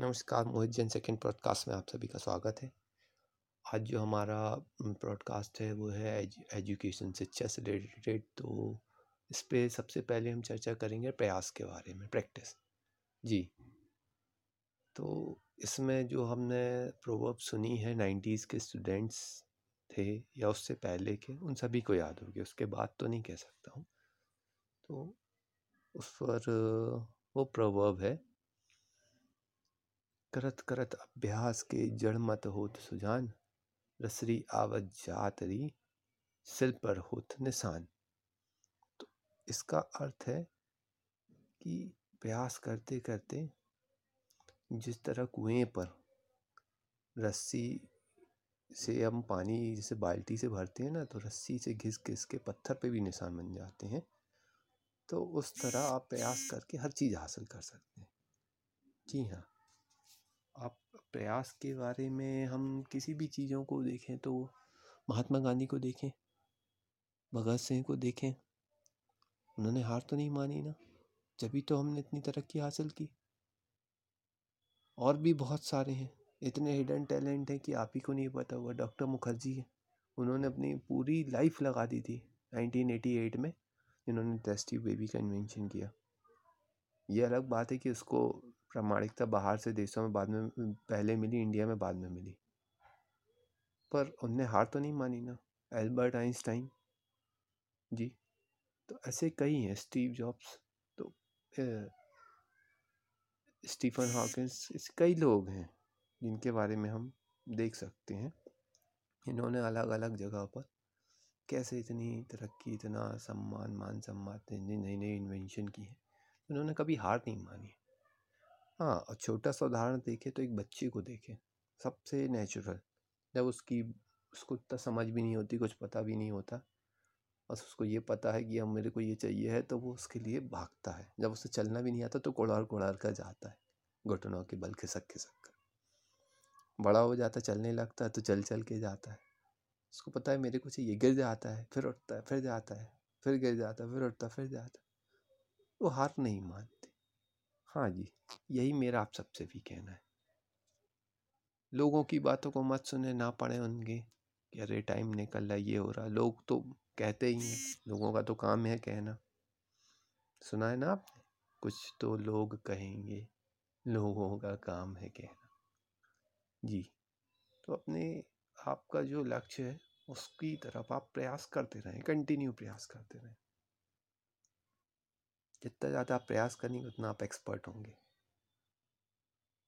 नमस्कार मोहित Jain second podcast में आप सभी का स्वागत है। आज जो हमारा पॉडकास्ट है वो है एज, एजुकेशन शिक्षा से रिलेटेड तो इस पर सबसे पहले हम चर्चा करेंगे प्रयास के बारे में प्रैक्टिस। जी। तो इसमें जो हमने प्रोवर्ब सुनी है नाइन्टीज़ के स्टूडेंट्स थे या उससे पहले के उन सभी को याद होगी उसके बाद तो नहीं कह सकता हूँ। तो उस पर वो प्रवर्ब है करत करत अभ्यास के जड़ मत होत सुजान। रसरी आवत जातरी सिल पर होत निशान। तो इसका अर्थ है कि प्रयास करते करते जिस तरह कुएँ पर रस्सी से हम पानी जैसे बाल्टी से भरते हैं ना तो रस्सी से घिस घिस के पत्थर पे भी निशान बन जाते हैं। तो उस तरह आप प्रयास करके हर चीज़ हासिल कर सकते हैं। जी हाँ। प्रयास के बारे में हम किसी भी चीज़ों को देखें तो महात्मा गांधी को देखें, भगत सिंह को देखें, उन्होंने हार तो नहीं मानी ना, जभी तो हमने इतनी तरक्की हासिल की। और भी बहुत सारे हैं, इतने हिडन टैलेंट हैं कि आप ही को नहीं पता हुआ डॉक्टर मुखर्जी है, उन्होंने अपनी पूरी लाइफ लगा दी थी 1988 में, जिन्होंने टेस्ट बेबी का इन्वेंशन किया। ये अलग बात है कि उसको प्रामाणिकता बाहर से देशों में बाद में पहले मिली, इंडिया में बाद में मिली। पर उनने हार तो नहीं मानी ना, एल्बर्ट आइंस्टाइन। जी तो ऐसे कई हैं, स्टीव जॉब्स तो स्टीफन हॉकिंस कई लोग हैं, जिनके बारे में हम देख सकते हैं। इन्होंने अलग अलग जगह पर कैसे इतनी तरक्की, इतना सम्मान मान सम्मान नई नई इन्वेंशन की है इन्होंने कभी हार नहीं मानी। हाँ और छोटा सा उदाहरण देखें तो एक बच्चे को देखें, सबसे नेचुरल। जब उसकी, उसको इतना समझ भी नहीं होती, कुछ पता भी नहीं होता, बस उसको ये पता है कि अब मेरे को ये चाहिए है तो वो उसके लिए भागता है। जब उसे चलना भी नहीं आता तो कोड़ार कोड़ार कर जाता है, घुटनों के बल खिसक खिसक कर। बड़ा हो जाता चलने लगता है तो चल चल के जाता है। उसको पता है मेरे को चाहिए, गिर जाता है, फिर उठता है, फिर जाता है, फिर गिर जाता है, फिर उठता फिर जाता है। वो हार नहीं मानते। हाँ जी, यही मेरा आप सबसे भी कहना है। लोगों की बातों को मत सुने, ना पढ़े उनके, कि अरे टाइम निकल रहा ये हो रहा लोग तो कहते ही हैं, लोगों का तो काम है कहना। सुना है ना आपने? कुछ तो लोग कहेंगे, लोगों का काम है कहना। जी तो अपने आपका जो लक्ष्य है, उसकी तरफ़ आप प्रयास करते रहें कंटिन्यू प्रयास करते रहें। जितना ज़्यादा आप प्रयास करेंगे, उतना आप एक्सपर्ट होंगे।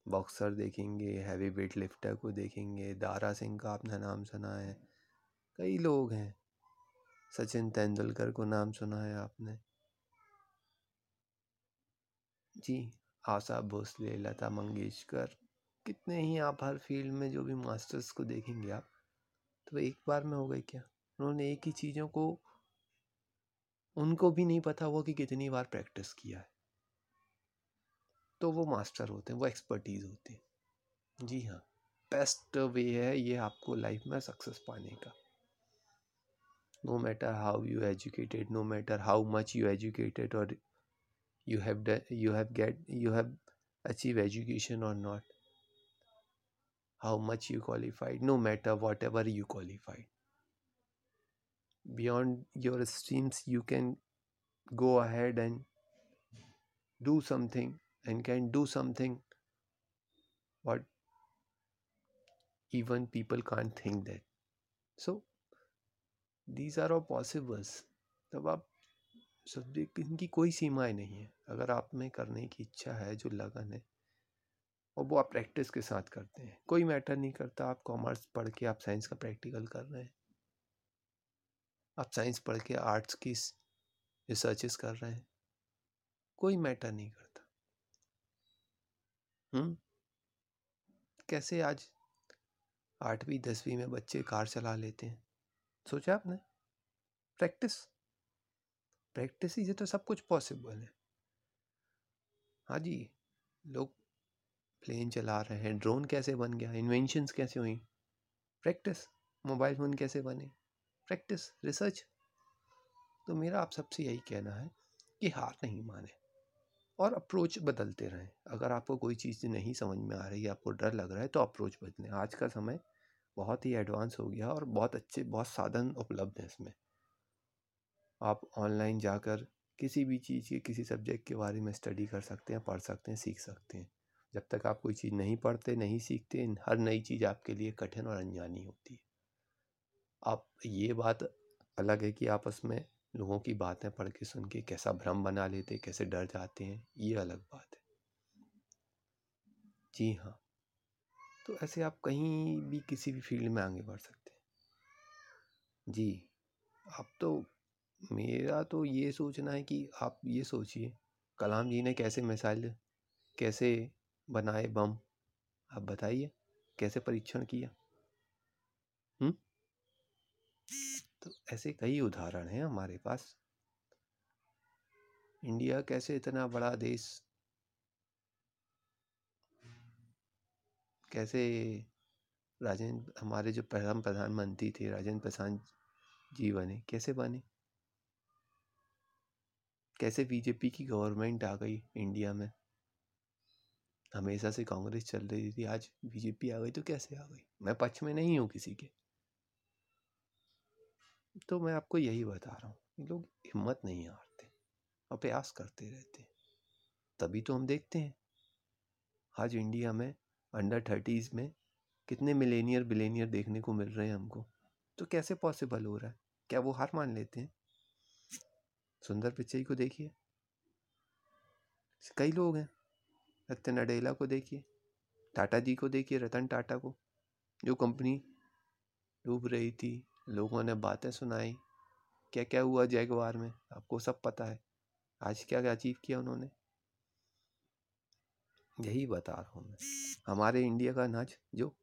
बॉक्सर देखेंगे हैवी वेट लिफ्टर को देखेंगे दारा सिंह का आपने नाम सुना है। कई लोग हैं। सचिन तेंदुलकर को नाम सुना है आपने। जी, आशा भोसले, लता मंगेशकर, कितने ही आप हर फ़ील्ड में जो भी मास्टर्स को देखेंगे आप तो एक बार में हो गए क्या? उन्होंने एक ही चीज़ों को उनको भी नहीं पता हुआ कि कितनी बार प्रैक्टिस किया है। तो वो मास्टर होते हैं, वो एक्सपर्टीज़ होते हैं। जी हाँ बेस्ट वे है ये आपको लाइफ में सक्सेस पाने का। No matter how you educated no matter how much you educated और you have you have get you have achieve education और not how much you qualified, no matter whatever you qualified beyond your streams you can go ahead and do something and can do something what even people can't think that so these are all possibles तब आप सब इनकी कोई सीमाएँ नहीं है अगर आप में करने की इच्छा है जो लगन है और वो आप प्रैक्टिस के साथ करते हैं कोई मैटर नहीं करता आप कॉमर्स पढ़ के आप साइंस का प्रैक्टिकल कर रहे हैं आप साइंस पढ़ के आर्ट्स की रिसर्चेस कर रहे हैं। कोई मैटर नहीं करता। हम्म कैसे आज आठवीं, दसवीं में बच्चे कार चला लेते हैं? सोचा आपने? प्रैक्टिस? प्रैक्टिस ही से तो सब कुछ पॉसिबल है। हाँ जी, लोग प्लेन चला रहे हैं, ड्रोन कैसे बन गया, इन्वेंशंस कैसे हुई? प्रैक्टिस, मोबाइल फ़ोन कैसे बने? Practice, research. तो मेरा आप सबसे यही कहना है कि हार नहीं माने और अप्रोच बदलते रहें। अगर आपको कोई चीज़ नहीं समझ में आ रही है आपको डर लग रहा है तो अप्रोच बदलें। आज का समय बहुत ही एडवांस हो गया और बहुत अच्छे, बहुत साधन उपलब्ध हैं इसमें। आप ऑनलाइन जाकर किसी भी चीज़ के, किसी सब्जेक्ट के बारे में स्टडी कर सकते हैं, पढ़ सकते हैं, सीख सकते हैं। जब तक आप कोई चीज़ नहीं पढ़ते, नहीं सीखते, हर नई चीज़ आपके लिए कठिन और अनजानी होती है। आप, ये बात अलग है कि आपस में लोगों की बातें पढ़ के सुन के कैसा भ्रम बना लेते कैसे डर जाते हैं, ये अलग बात है। जी हाँ। तो ऐसे आप कहीं भी किसी भी फ़ील्ड में आगे बढ़ सकते हैं। जी, आप तो मेरा तो ये सोचना है कि आप ये सोचिए, कलाम जी ने कैसे मिसाइल कैसे बनाए बम, आप बताइए, कैसे परीक्षण किया हुँ? तो ऐसे कई उदाहरण हैं हमारे पास। इंडिया कैसे इतना बड़ा देश? कैसे राजेंद्र, हमारे जो प्रथम प्रधानमंत्री थे, राजेंद्र प्रसाद जी बने? कैसे बने? कैसे बीजेपी की गवर्नमेंट आ गई इंडिया में? हमेशा से कांग्रेस चल रही थी, आज बीजेपी आ गई तो कैसे आ गई? मैं पक्ष में नहीं हूँ किसी के। तो मैं आपको यही बता रहा हूँ लोग हिम्मत नहीं हारते और प्रयास करते रहते हैं। तभी तो हम देखते हैं। आज इंडिया में अंडर थर्टीज़ में कितने मिलेनियर, बिलेनियर देखने को मिल रहे हैं हमको। तो कैसे पॉसिबल हो रहा है? क्या वो हार मान लेते हैं? सुंदर पिचई को देखिए। कई लोग हैं। रतन अडेला को देखिए। टाटा जी को देखिए, रतन टाटा को, जो कंपनी डूब रही थी। लोगों ने बातें सुनाई। क्या क्या हुआ जैगवार में? आपको सब पता है। आज क्या क्या अचीव किया उन्होंने? यही बता रहा हूँ मैं। हमारे इंडिया का अनाज जो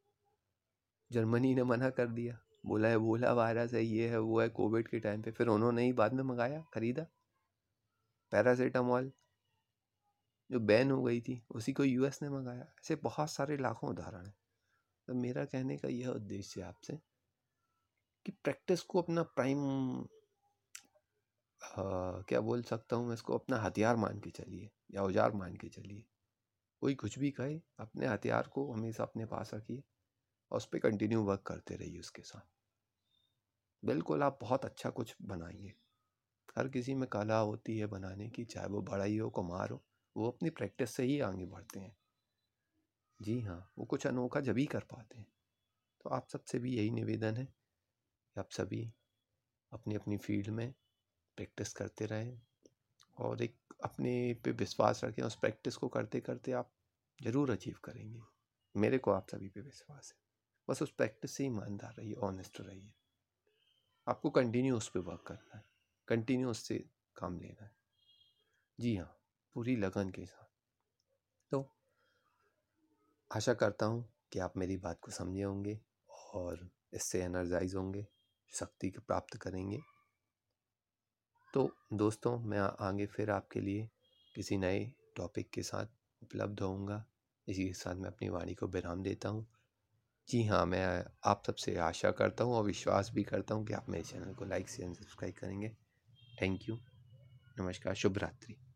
जर्मनी ने मना कर दिया। बोला है, बोला वायरस है, ये है, वो है, कोविड के टाइम पे। फिर उन्होंने ही बाद में मंगाया, खरीदा। पैरासीटामॉल जो बैन हो गई थी, उसी को यूएस ने मंगाया। ऐसे बहुत सारे लाखों उदाहरण हैं। तो मेरा कहने का यह उद्देश्य आपसे कि प्रैक्टिस को अपना प्राइम आ, क्या बोल सकता हूँ मैं इसको अपना हथियार मान के चलिए या औज़ार मान के चलिए। कोई कुछ भी कहे अपने हथियार को हमेशा अपने पास रखिए और उस पर कंटिन्यू वर्क करते रहिए उसके साथ। बिल्कुल आप बहुत अच्छा कुछ बनाएँगे हर किसी में कला होती है बनाने की चाहे वो बड़ा ही हो कुमार हो वो अपनी प्रैक्टिस से ही आगे बढ़ते हैं। जी हाँ वो कुछ अनोखा जब ही कर पाते हैं। तो आप सबसे भी यही निवेदन है आप सभी अपनी अपनी फ़ील्ड में प्रैक्टिस करते रहें और एक अपने पे विश्वास रखें उस प्रैक्टिस को करते करते आप ज़रूर अचीव करेंगे। मेरे को आप सभी पे विश्वास है। बस उस प्रैक्टिस से ईमानदार रहिए ऑनेस्ट रहिए। आपको कंटिन्यू उस पर वर्क करना है। कंटिन्यू उससे काम लेना है। जी हाँ पूरी लगन के साथ। तो आशा करता हूँ कि आप मेरी बात को समझे होंगे और इससे एनर्जाइज होंगे। शक्ति को प्राप्त करेंगे। तो दोस्तों, मैं आगे फिर आपके लिए किसी नए टॉपिक के साथ उपलब्ध होऊँगा। इसी के साथ मैं अपनी वाणी को विराम देता हूँ। जी हाँ मैं आप सबसे आशा करता हूँ और विश्वास भी करता हूँ कि आप मेरे चैनल को लाइक, शेयर, सब्सक्राइब करेंगे। Thank you. नमस्कार, शुभ रात्रि।